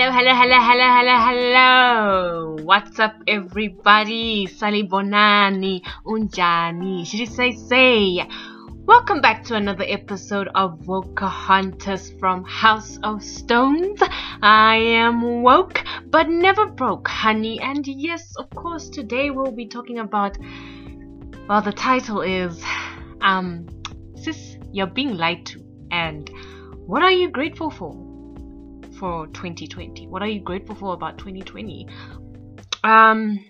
Hello, hello, hello, hello, hello, hello. What's up, everybody? Sally Bonani, Unjani, should say say? Welcome back to another episode of Wokeahontas from House of Stones. I am woke, but never broke, honey. And yes, of course, today we'll be talking about. Well, the title is, um, sis, you're being lied to, and what are you grateful for? For 2020? What are you grateful for about 2020? Um,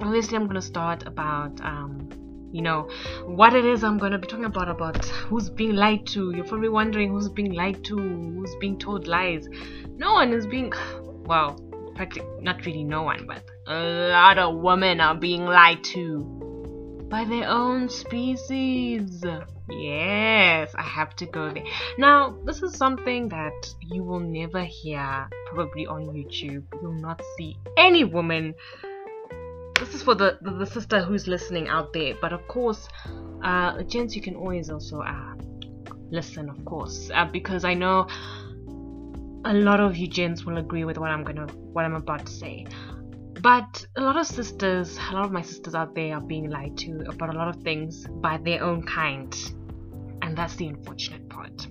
obviously, I'm to start about, um, you know, what it is I'm going to be talking about, about who's being lied to. You're probably wondering who's being lied to, who's being told lies. No one is being, well, practically, not really no one, but a lot of women are being lied to by their own species. Yes, I have to go there. Now, this is something that you will never hear probably on YouTube. You'll not see any woman. This is for the, the, the sister who's listening out there. But of course, uh, gents, you can always also uh, listen, of course, uh, because I know a lot of you gents will agree with what I'm gonna, what I'm about to say. But a lot of sisters, a lot of my sisters out there are being lied to about a lot of things by their own kind. And that's the unfortunate part.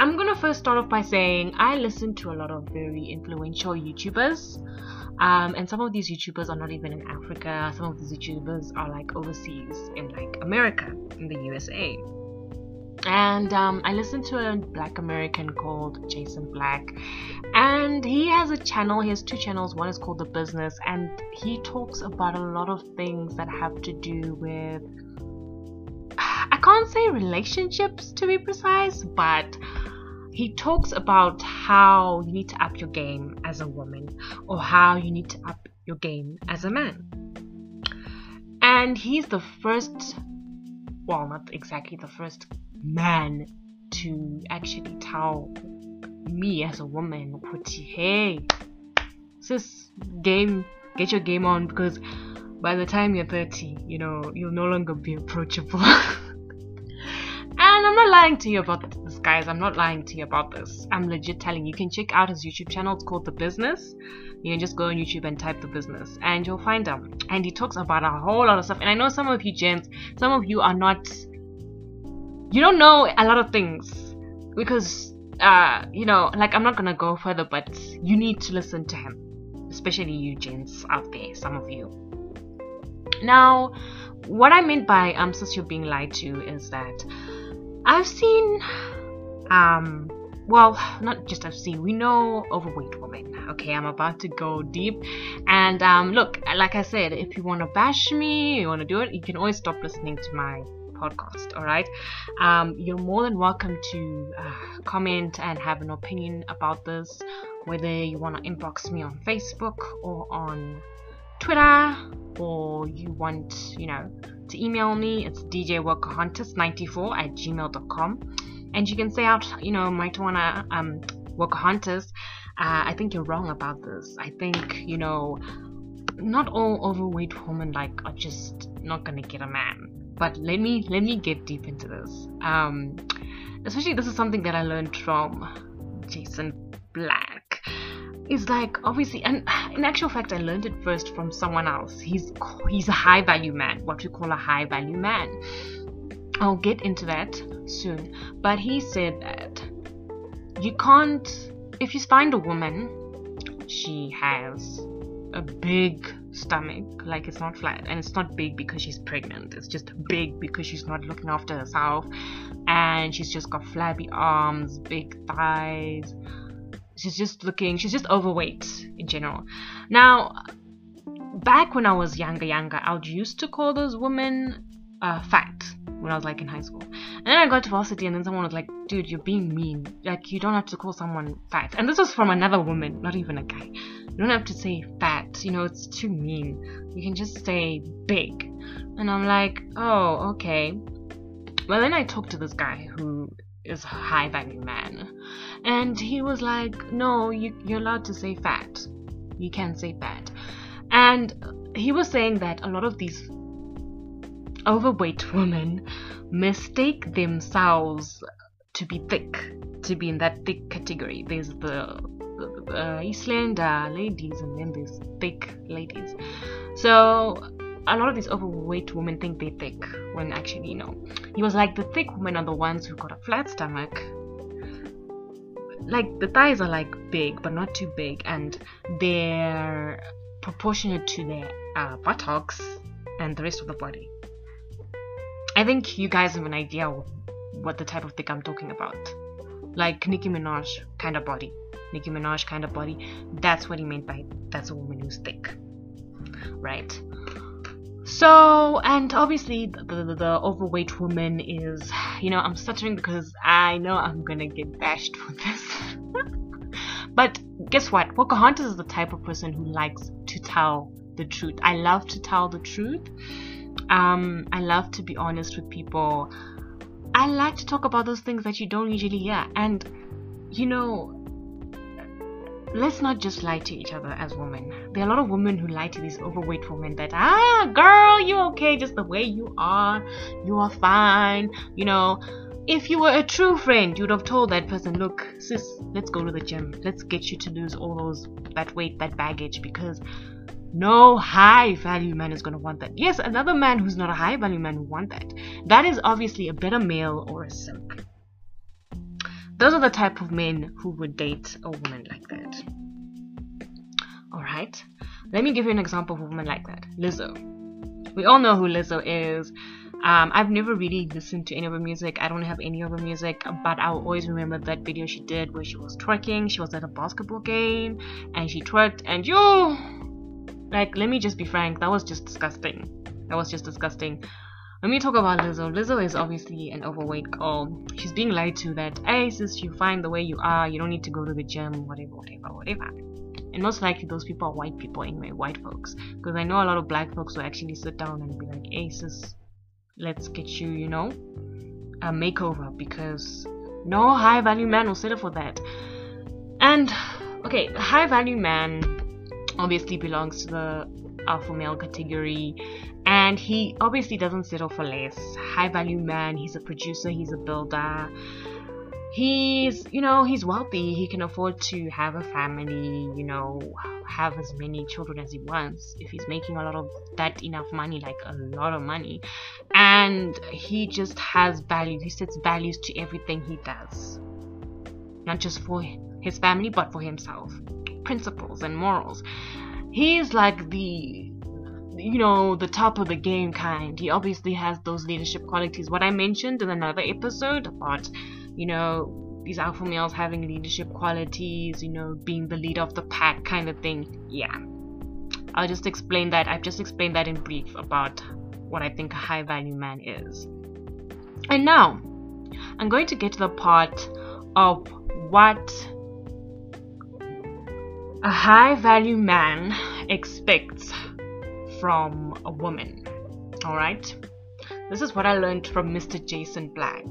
I'm gonna first start off by saying I listen to a lot of very influential YouTubers. Um, and some of these YouTubers are not even in Africa. Some of these YouTubers are like overseas in like America, in the USA. And um, I listen to a black American called Jason Black, and he has a channel. He has two channels. One is called The Business, and he talks about a lot of things that have to do with I can't say relationships to be precise, but he talks about how you need to up your game as a woman or how you need to up your game as a man. And he's the first, well, not exactly the first man to actually tell me as a woman, hey, sis, game, get your game on because by the time you're 30, you know, you'll no longer be approachable. And I'm not lying to you about this, guys. I'm not lying to you about this. I'm legit telling you. You can check out his YouTube channel. It's called The Business. You can just go on YouTube and type The Business, and you'll find him. And he talks about a whole lot of stuff. And I know some of you gents, some of you are not, you don't know a lot of things because, uh, you know, like I'm not gonna go further, but you need to listen to him, especially you gents out there, some of you. Now, what I meant by um, sis you're being lied to is that I've seen, um, well, not just I've seen, we know overweight women. Okay, I'm about to go deep. And um, look, like I said, if you want to bash me, you want to do it, you can always stop listening to my podcast all right um, you're more than welcome to uh, comment and have an opinion about this whether you want to inbox me on facebook or on twitter or you want you know to email me, it's djwokeahontas94 at gmail.com. And you can say out, you know, might wanna um Wokeahontas. Uh, I think you're wrong about this. I think, you know, not all overweight women like are just not gonna get a man. But let me let me get deep into this. Um especially this is something that I learned from Jason Black. Is like obviously and in actual fact i learned it first from someone else. He's he's a high value man what we call a high value man. I'll get into that soon. But he said that you can't if you find a woman she has a big stomach like it's not flat and it's not big because she's pregnant. It's just big because she's not looking after herself and she's just got flabby arms big thighs. She's just looking she's just overweight in general. Now back when i was younger younger i used to call those women uh, fat when i was like in high school. And then i got to varsity and then someone was like dude you're being mean. Like you don't have to call someone fat. And this was from another woman not even a guy you don't have to say fat you know it's too mean you can just say big and i'm like oh okay well then i talked to this guy who is a high value man. And he was like, No, you, you're allowed to say fat. You can say fat. And he was saying that a lot of these overweight women mistake themselves to be thick, to be in that thick category. There's the uh, ladies and then there's thick ladies. So a lot of these overweight women think they're thick when actually no. He was like the thick women are the ones who got a flat stomach. Like the thighs are like big but not too big and they're proportionate to their uh, buttocks and the rest of the body. I think you guys have an idea what the type of thick I'm talking about. Like Nicki Minaj kind of body. Nicki Minaj kind of body. That's what he meant by that's a woman who's thick. Right. So, and obviously, the, the, the, overweight woman is, you know, I'm stuttering because I know I'm gonna get bashed for this. but guess what? Wokeahontas is the type of person who likes to tell the truth. I love to tell the truth. Um, I love to be honest with people. I like to talk about those things that you don't usually hear. And, you know, let's not just lie to each other as women. There are a lot of women who lie to these overweight women that, ah, girl, you okay just the way you are. You are fine. You know, if you were a true friend, you'd have told that person, look, sis, let's go to the gym. Let's get you to lose all those, that weight, that baggage, because no high value man is going to want that. Yes, another man who's not a high value man will want that. That is obviously a better male or a simp. Those are the type of men who would date a woman like that. Alright, let me give you an example of a woman like that Lizzo. We all know who Lizzo is. Um, I've never really listened to any of her music. I don't have any of her music, but I'll always remember that video she did where she was twerking. She was at a basketball game and she twerked, and yo, like, let me just be frank, that was just disgusting. That was just disgusting. Let me talk about Lizzo. Lizzo is obviously an overweight girl. She's being lied to that, hey sis, you find the way you are, you don't need to go to the gym, whatever, whatever, whatever. And most likely those people are white people anyway, white folks. Because I know a lot of black folks will actually sit down and be like, hey sis, let's get you, you know, a makeover because no high value man will settle for that. And okay, high value man obviously belongs to the alpha male category and he obviously doesn't settle for less. High value man he's a producer he's a builder. He's you know he's wealthy. He can afford to have a family you know have as many children as he wants. If he's making a lot of that enough money like a lot of money. And he just has value. He sets values to everything he does. Not just for his family but for himself. Principles and morals. He's like the you know the top of the game kind. He obviously has those leadership qualities. What i mentioned in another episode about you know these alpha males having leadership qualities you know being the leader of the pack kind of thing. Yeah. I'll just explain that i've just explained that in brief about what i think a high value man is. And now i'm going to get to the part of what a high value man expects from a woman. Alright? This is what I learned from Mr. Jason Black.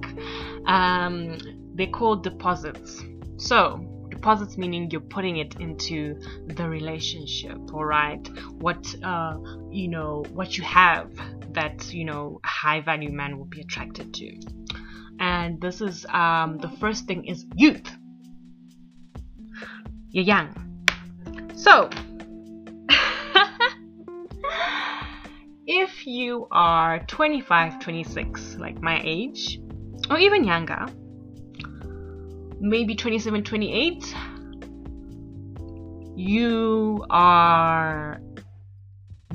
Um, they're called deposits. So, deposits meaning you're putting it into the relationship, alright? What, uh, you know, what you have that, you know, a high value man will be attracted to. And this is, um, the first thing is youth. You're young so, you are 25, 26, like my age, or even younger, maybe 27, 28, you are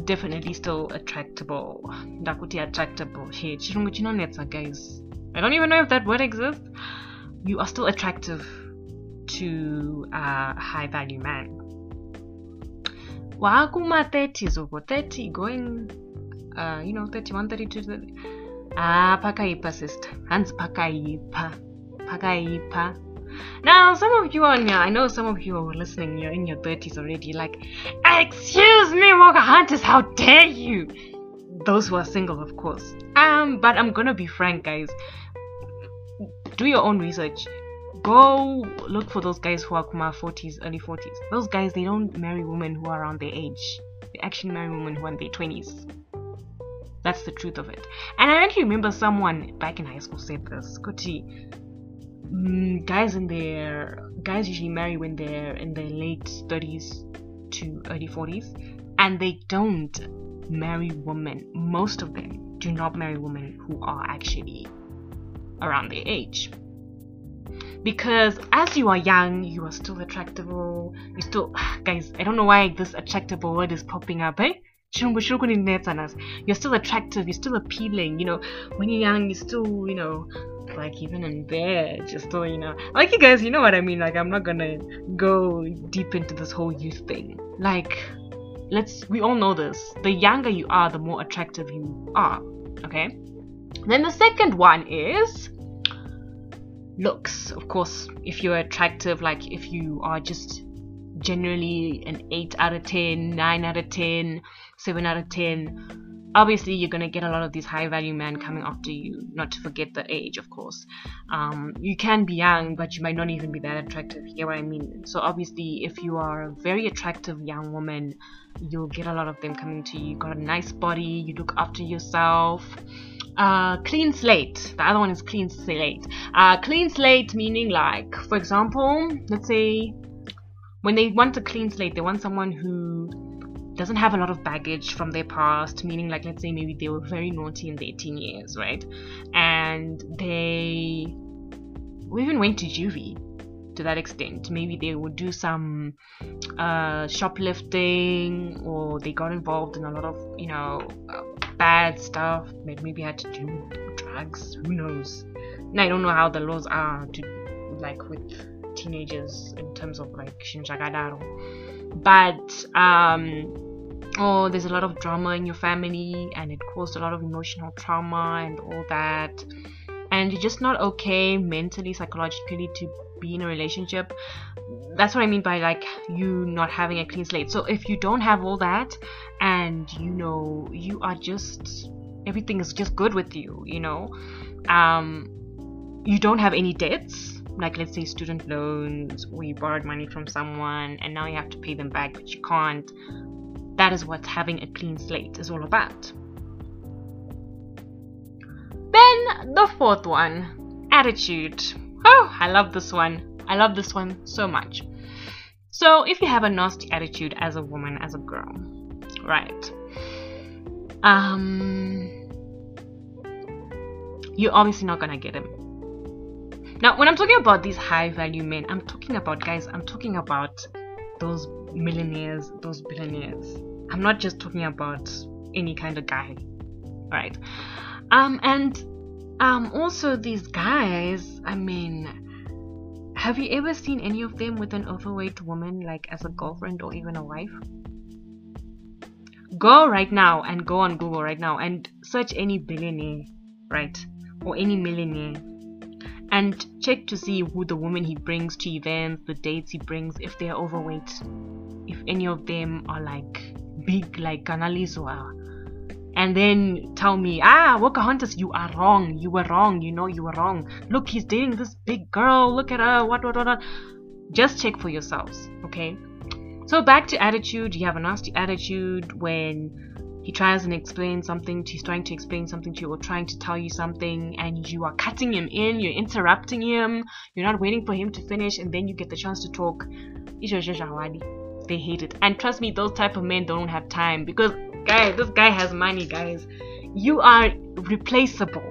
definitely still attractable. Ndakuti attractable. Hey, guys. I don't even know if that word exists. You are still attractive to a high value man wakuma 30s uko 30 going uh, you know 31 32 ah pakaipa sister. Hands pakaipa pakaipa now some of you on i know some of you are listening you're in your 30s already like excuse me Wokeahontas how dare you? Those who are single of course. Um but i'm gonna be frank guys. Do your own research. Go look for those guys who are kuma 40s early 40s those guys they don't marry women who are around their age. They actually marry women who are in their 20s that's the truth of it. And i actually remember someone back in high school said this kuti mm, guys in their guys usually marry when they're in their late 30s to early 40s and they don't marry women. Most of them do not marry women who are actually around their age. Because as you are young you are still attractable. You still guys i don't know why this attractable word is popping up eh you're still attractive you're still appealing you know. When you're young you're still you know like even in bed just still you know. Like you guys you know what i mean? Like i'm not gonna go deep into this whole youth thing. Like let's we all know this. The younger you are the more attractive you are okay? Then the second one is looks. Of course if you're attractive like if you are just generally an 8 out of 10 9 out of 10 7 out of 10 obviously you're going to get a lot of these high value men coming after you not to forget the age of course. Um, you can be young but you might not even be that attractive you get what i mean? So obviously if you are a very attractive young woman you'll get a lot of them coming to you. You got a nice body you look after yourself. Uh, clean slate. The other one is clean slate. Uh, clean slate meaning like, for example, let's say when they want a clean slate, they want someone who doesn't have a lot of baggage from their past, meaning like let's say maybe they were very naughty in their teen years, right? And they even went to juvie to that extent. Maybe they would do some uh, shoplifting or they got involved in a lot of, you know, bad stuff. Maybe had to do drugs. Who knows? And I don't know how the laws are to like with teenagers in terms of like shinjagadaro. But um oh there's a lot of drama in your family and it caused a lot of emotional trauma and all that. And you're just not okay mentally psychologically to be in a relationship. That's what i mean by like you not having a clean slate. So if you don't have all that and you know you are just everything is just good with you you know? Um you don't have any debts like let's say student loans or you borrowed money from someone and now you have to pay them back but you can't that is what having a clean slate is all about then the fourth one attitude Oh, I love this one. I love this one so much. So, if you have a nasty attitude as a woman, as a girl, right? Um, you're obviously not gonna get him. Now, when I'm talking about these high value men, I'm talking about guys, I'm talking about those millionaires, those billionaires. I'm not just talking about any kind of guy, right? Um, and um, also, these guys, I mean, have you ever seen any of them with an overweight woman, like as a girlfriend or even a wife? Go right now and go on Google right now and search any billionaire, right? Or any millionaire and check to see who the woman he brings to events, the dates he brings, if they're overweight, if any of them are like big, like Canalizua, and then tell me, ah, Wokeahontas, you are wrong. You were wrong. You know you were wrong. Look, he's dating this big girl. Look at her. What, what, what, what. Just check for yourselves, okay? So back to attitude. You have a nasty attitude when he tries and explains something. He's trying to explain something to you or trying to tell you something, and you are cutting him in. You're interrupting him. You're not waiting for him to finish, and then you get the chance to talk. They hate it, and trust me, those type of men don't have time because guys this guy has money guys you are replaceable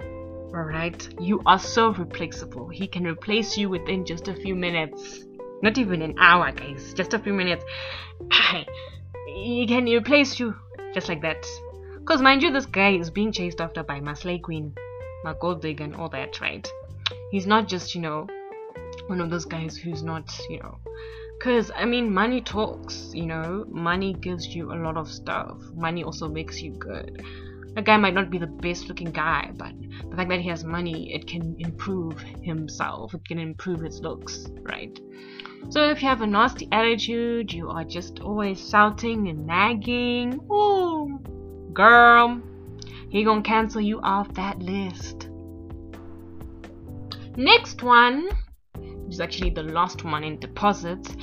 all right you are so replaceable he can replace you within just a few minutes not even an hour guys just a few minutes he can replace you just like that. Because mind you this guy is being chased after by my slay queen my gold digger and all that right? He's not just you know one of those guys who's not you know. Because i mean money talks you know? Money gives you a lot of stuff. Money also makes you good. A guy might not be the best looking guy but the fact that he has money it can improve himself. It can improve his looks right so if you have a nasty attitude you are just always shouting and nagging ooh girl he gonna cancel you off that list next one which is actually the last one in deposits.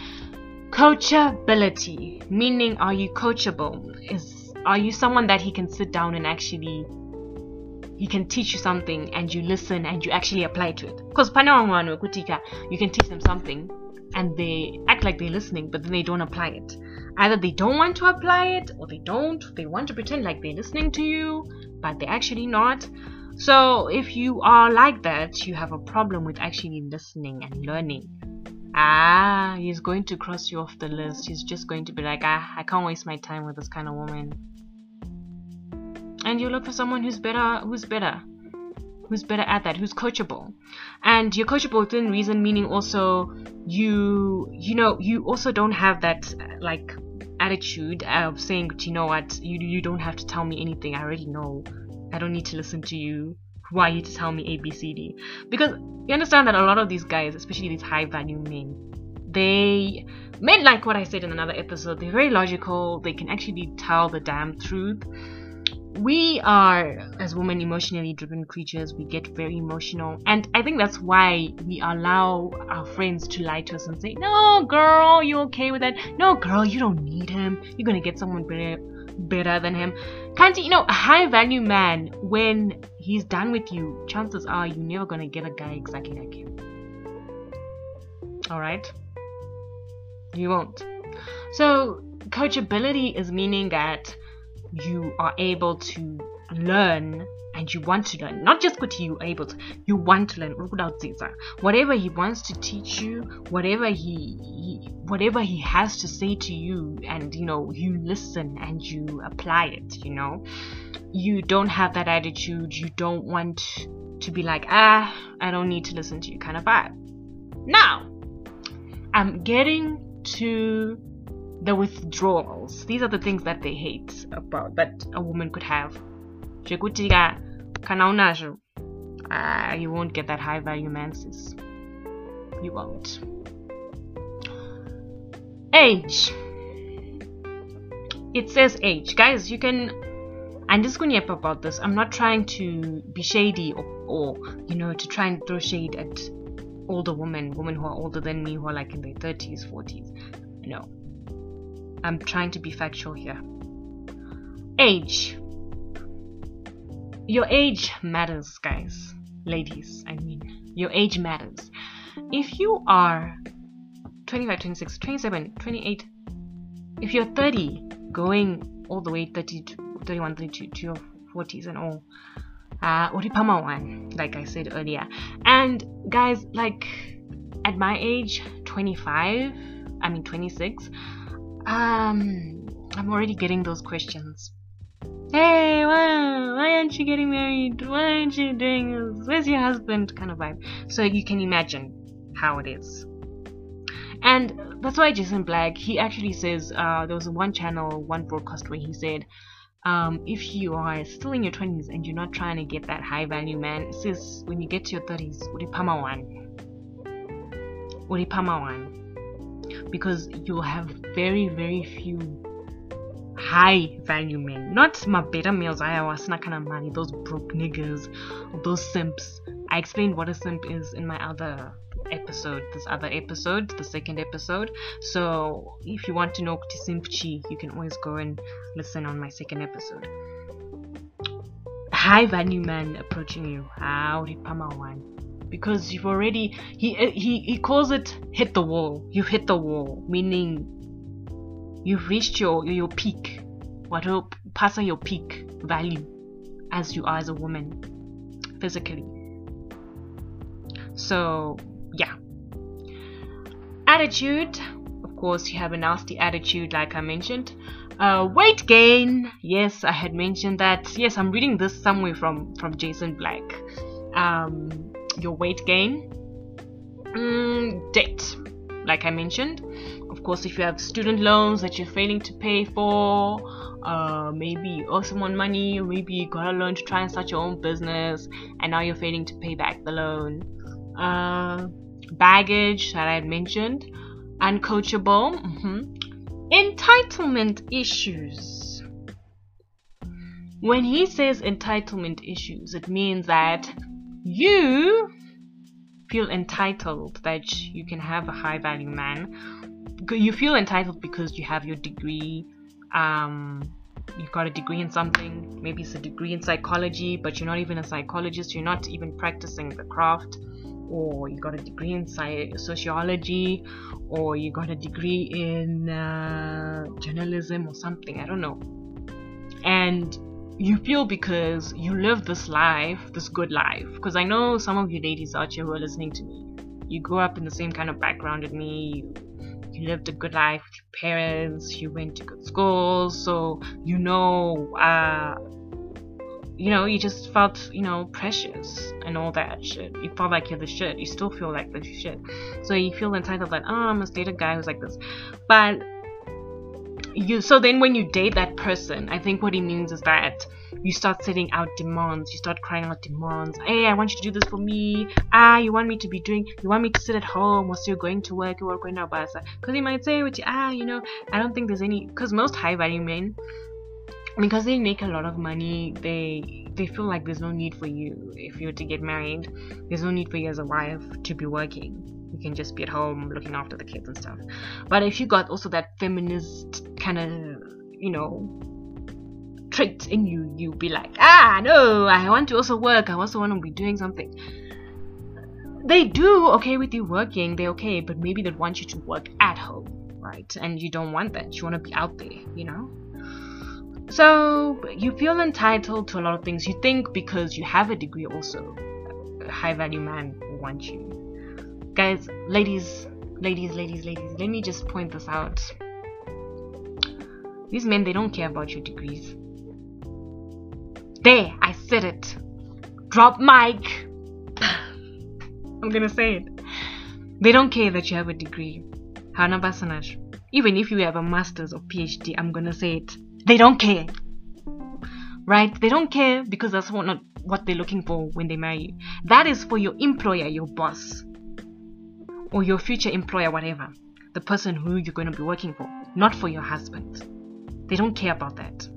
Coachability, meaning are you coachable? Is are you someone that he can sit down and actually he can teach you something and you listen and you actually apply to it. Because you can teach them something and they act like they're listening but then they don't apply it. Either they don't want to apply it or they don't. They want to pretend like they're listening to you but they're actually not. So if you are like that you have a problem with actually listening and learning. Ah he's going to cross you off the list. He's just going to be like ah i can't waste my time with this kind of woman and you look for someone who's better who's better who's better at that who's coachable. And you're coachable within reason meaning also you you know you also don't have that like attitude of saying you know what? You, you don't have to tell me anything. I already know. I don't need to listen to you. Why you to tell me abcd because you understand that a lot of these guys especially these high value men they men like what i said in another episode they're very logical. They can actually tell the damn truth we are as women emotionally driven creatures. We get very emotional. And i think that's why we allow our friends to lie to us and say no girl you okay with that? No girl you don't need him. You're gonna get someone better better than him. Can't you know a high value man when he's done with you chances are you're never gonna get a guy exactly like him. All right? You won't. So coachability is meaning that you are able to learn and you want to learn. Not just what you are able to you want to learn. Whatever he wants to teach you whatever he, he, whatever he has to say to you and you know you listen and you apply it you know. You don't have that attitude. You don't want to be like ah i don't need to listen to you kind of vibe. Now i'm getting to the withdrawals. These are the things that they hate about that a woman could have. Uh, you won't get that high value mansis. You won't. Age. It says age. Guys, you can I'm just going to yap about this. I'm not trying to be shady or, or, you know, to try and throw shade at older women, women who are older than me, who are like in their 30s, 40s. No. I'm trying to be factual here. Age. Your age matters, guys. Ladies, I mean. Your age matters. If you are 25, 26, 27, 28, if you're 30, going all the way 30 to 31, 32 to your 40s and all, uh, Oripama one, like I said earlier. And guys, like at my age, 25, I mean 26, um, I'm already getting those questions. Hey, why, why aren't you getting married? Why aren't you doing this? Where's your husband? Kind of vibe. So you can imagine how it is. And that's why Jason Black, he actually says, uh, there was one channel, one broadcast where he said, um, if you are still in your 20s and you're not trying to get that high value man, says when you get to your 30s, uripama one. Uripama one because you'll have very very few high value men. Not my beta males i was not kind of money those broke niggas those simps. I explained what a simp is in my other episode this other episode the second episode. So if you want to know to simp chi you can always go and listen on my second episode. High value man approaching you. How did pama one because you've already he he he calls it hit the wall. You've hit the wall meaning you've reached your your peak. What pass your peak value as you are as a woman physically. So yeah. Attitude of course you have a nasty attitude like i mentioned. Uh, weight gain yes i had mentioned that. Yes i'm reading this somewhere from from jason black. Um your weight gain. Mm, debt, like I mentioned. Of course, if you have student loans that you're failing to pay for, uh, maybe you owe someone money, or maybe you got a loan to try and start your own business, and now you're failing to pay back the loan. Uh, baggage that I had mentioned, uncoachable, mm-hmm. entitlement issues. When he says entitlement issues, it means that you feel entitled that you can have a high value man. You feel entitled because you have your degree, um, you got a degree in something. Maybe it's a degree in psychology but you're not even a psychologist. You're not even practicing the craft. Or you got a degree in sociology. Or you got a degree in uh, journalism or something. I don't know. And you feel because you live this life this good life because i know some of you ladies out here who are listening to me you grew up in the same kind of background as me you you lived a good life with your parents, you went to good schools, so you know, uh, you know, you just felt, you know, precious and all that shit. You felt like you're the shit. You still feel like the shit. So you feel entitled that, oh, I must date a guy who's like this. But you, so then when you date that person, I think what he means is that you start setting out demands you start crying out demands. Hey i want you to do this for me. Ah you want me to be doing you want me to sit at home whilst you're going to work you are going basa because he might say which ah you know i don't think there's any because most high value men because they make a lot of money they they feel like there's no need for you if you're to get married. There's no need for you as a wife to be working you can just be at home looking after the kids and stuff. But if you got also that feminist kind of you know trait in you you be like ah no i want to also work. I also want to be doing something. They do okay with you working they're okay but maybe they want you to work at home right? And you don't want that. You want to be out there you know? So you feel entitled to a lot of things you think because you have a degree also a high value man will want you guys ladies ladies ladies ladies let me just point this out these men they don't care about your degrees there, I said it. Drop mic. I'm gonna say it. They don't care that you have a degree. Even if you have a master's or PhD, I'm gonna say it. They don't care. Right? They don't care because that's what not what they're looking for when they marry you. That is for your employer, your boss. Or your future employer, whatever. The person who you're going to be working for. Not for your husband. They don't care about that.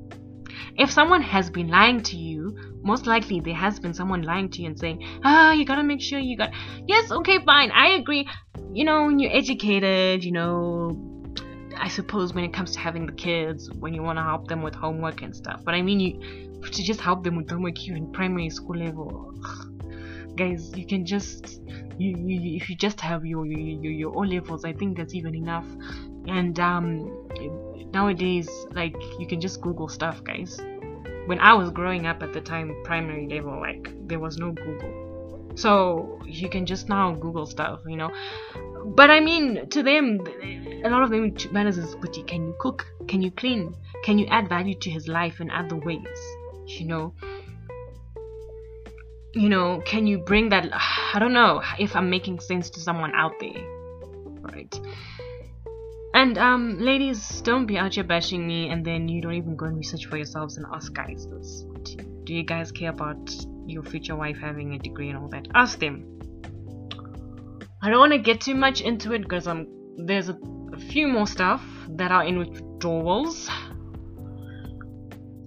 If someone has been lying to you, most likely there has been someone lying to you and saying, ah, you gotta make sure you got. Yes, okay, fine, I agree. You know, when you're educated, you know, I suppose when it comes to having the kids, when you want to help them with homework and stuff. But I mean, you to just help them with homework here in primary school level, guys, you can just you, you if you just have your your your O levels, I think that's even enough. And um, nowadays like you can just google stuff guys. When i was growing up at the time primary level like there was no google. So you can just now google stuff you know. But i mean to them a lot of them matters is but can you cook? Can you clean? Can you add value to his life in other ways? You know you know can you bring that i don't know if i'm making sense to someone out there right and um, ladies, don't be out here bashing me and then you don't even go and research for yourselves and ask guys this. Do you guys care about your future wife having a degree and all that? Ask them. I don't want to get too much into it because I'm there's a, a few more stuff that are in withdrawals.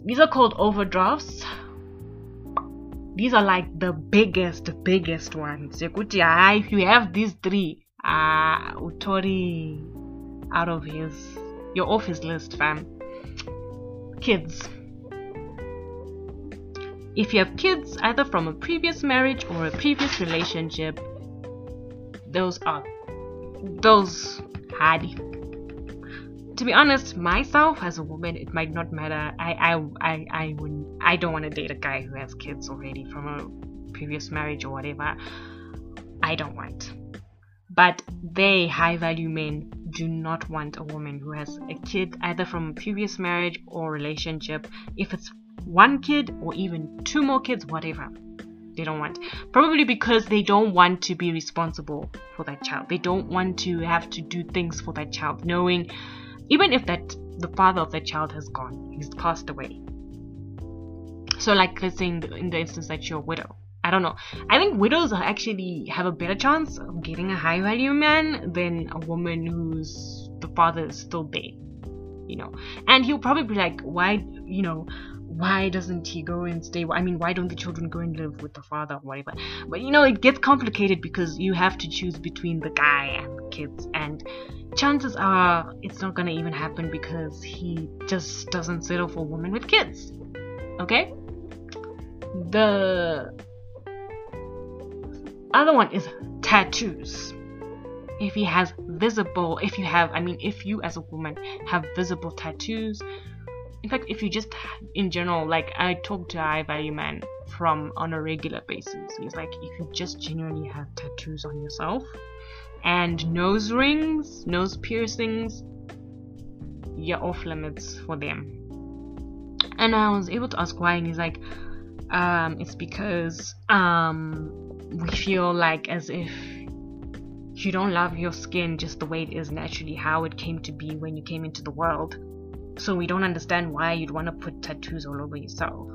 These are called overdrafts. These are like the biggest, biggest ones. If you have these three, ah, uh, utori out of his you're off his list fam. Kids. If you have kids either from a previous marriage or a previous relationship those are those hardy to be honest myself as a woman it might not matter i i i, I wouldn't i don't want to date a guy who has kids already from a previous marriage or whatever i don't want but they high value men do not want a woman who has a kid either from a previous marriage or relationship. If it's one kid or even two more kids, whatever. They don't want. Probably because they don't want to be responsible for that child. They don't want to have to do things for that child, knowing even if that the father of that child has gone, he's passed away. So, like let's say in the, in the instance that you're a widow, I don't know. I think widows actually have a better chance of getting a high value man than a woman whose the father is still there. You know, and he'll probably be like, why, you know, why doesn't he go and stay? I mean, why don't the children go and live with the father or whatever? But you know, it gets complicated because you have to choose between the guy and the kids, and chances are it's not gonna even happen because he just doesn't settle for a woman with kids. Okay? The other one is tattoos. If he has visible, if you have, I mean, if you as a woman have visible tattoos, in fact, if you just in general, like I talk to high value man from on a regular basis, he's like, if you just genuinely have tattoos on yourself and nose rings, nose piercings, you're off limits for them. And I was able to ask why, and he's like, um, it's because um, we feel like as if you don't love your skin just the way it is naturally, how it came to be when you came into the world. So we don't understand why you'd want to put tattoos all over yourself.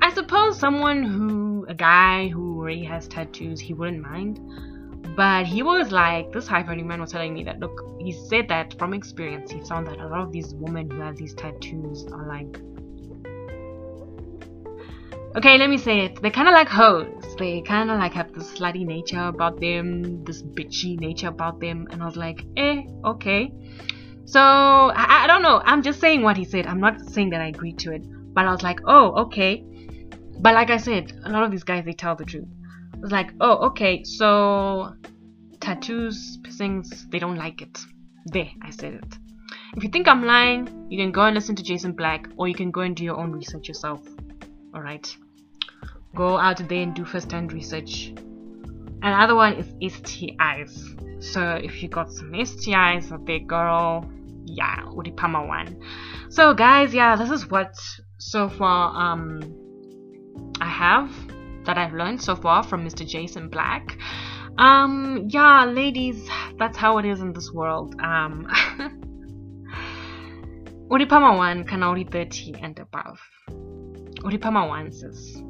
I suppose someone who, a guy who already has tattoos, he wouldn't mind. But he was like, this high value man was telling me that, look, he said that from experience, he found that a lot of these women who have these tattoos are like okay let me say it they're kind of like hoes they kind of like have this slutty nature about them this bitchy nature about them and i was like eh okay so I, I don't know. I'm just saying what he said. I'm not saying that i agree to it. But i was like oh okay. But like i said a lot of these guys they tell the truth. I was like oh okay. So tattoos piercings they don't like it. There i said it. If you think i'm lying you can go and listen to jason black or you can go and do your own research yourself. All right go out there and do first-hand research. Another one is STIs so if you got some STIs out there girl yeah Udipama one so guys yeah this is what so far um I have that I've learned so far from Mr. Jason Black. Um yeah ladies that's how it is in this world. Um Udipama 1 Kanauri 30 and above. Uripama 1 sis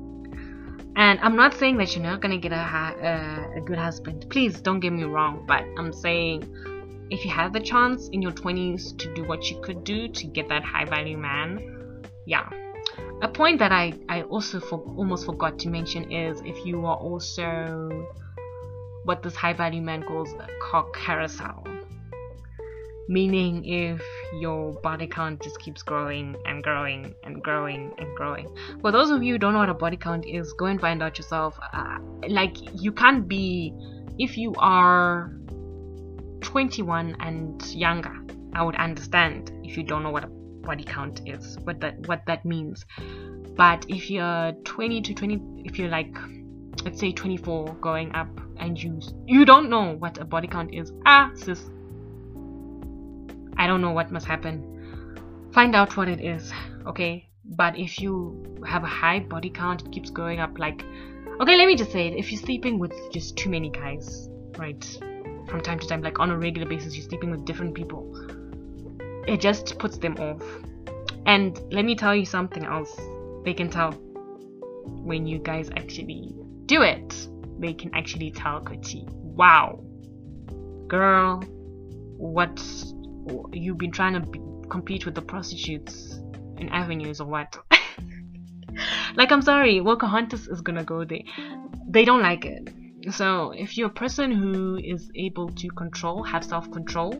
and I'm not saying that you're not gonna get a, a, a good husband. Please don't get me wrong, but I'm saying if you have the chance in your 20s to do what you could do to get that high value man, yeah. A point that I, I also for, almost forgot to mention is if you are also what this high value man calls a cock carousel meaning if your body count just keeps growing and growing and growing and growing. For those of you who don't know what a body count is go and find out yourself. Uh, like you can't be if you are 21 and younger i would understand if you don't know what a body count is what that what that means. But if you're 20 to 20 if you're like let's say 24 going up and you you don't know what a body count is ah sis I don't know what must happen. Find out what it is, okay? But if you have a high body count, it keeps going up like. Okay, let me just say it. If you're sleeping with just too many guys, right? From time to time, like on a regular basis, you're sleeping with different people. It just puts them off. And let me tell you something else. They can tell when you guys actually do it. They can actually tell Kuti, wow, girl, what's you've been trying to be, compete with the prostitutes in avenues or what? Like i'm sorry Wokeahontas is gonna go there. They don't like it. So if you're a person who is able to control have self-control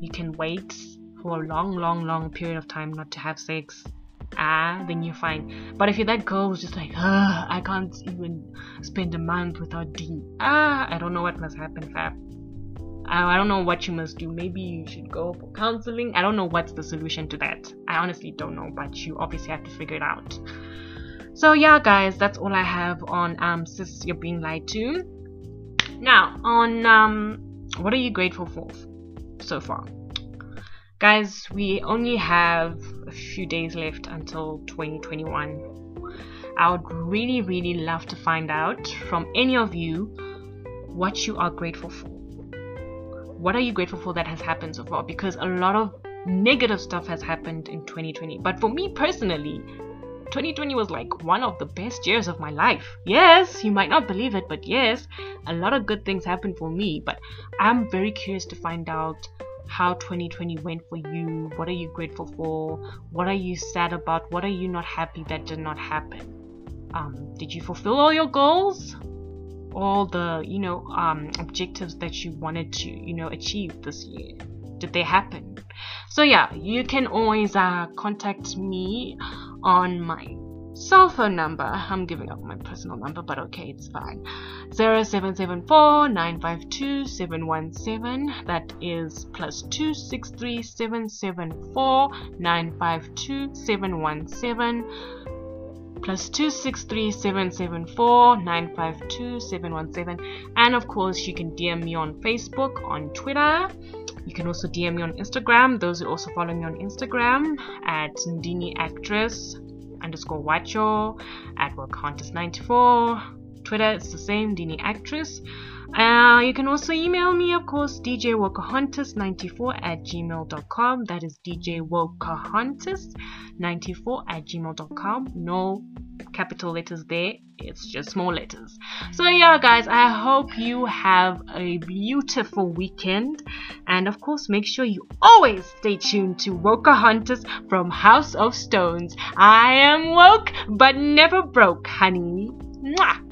you can wait for a long long long period of time not to have sex. Ah then you're fine. But if you're that girl who's just like i can't even spend a month without d ah i don't know what must happen fab I don't know what you must do. Maybe you should go for counseling. I don't know what's the solution to that. I honestly don't know, but you obviously have to figure it out. So yeah, guys, that's all I have on um sis you're being lied to. Now on um what are you grateful for so far? Guys, we only have a few days left until 2021. I would really, really love to find out from any of you what you are grateful for what are you grateful for that has happened so far? Because a lot of negative stuff has happened in 2020. But for me personally, 2020 was like one of the best years of my life. Yes, you might not believe it, but yes, a lot of good things happened for me. But I'm very curious to find out how 2020 went for you. What are you grateful for? What are you sad about? What are you not happy that did not happen? Um, did you fulfill all your goals? All the you know um, objectives that you wanted to you know achieve this year? Did they happen? So yeah, you can always uh, contact me on my cell phone number. I'm giving up my personal number, but okay, it's fine. 0774 952 717. That is plus 263 774 952 717 plus 263-774-952-717 and of course you can DM me on Facebook on Twitter you can also DM me on Instagram those who also follow me on Instagram at Ndini Actress underscore Wacho at Wokeahontas94. Twitter, it's the same, Dini Actress. Uh, you can also email me, of course, djwokeahontas94 at gmail.com. That is djwokeahontas94 at gmail.com. No capital letters there, it's just small letters. So, yeah, guys, I hope you have a beautiful weekend. And of course, make sure you always stay tuned to Wokeahontas from House of Stones. I am woke, but never broke, honey. Mwah!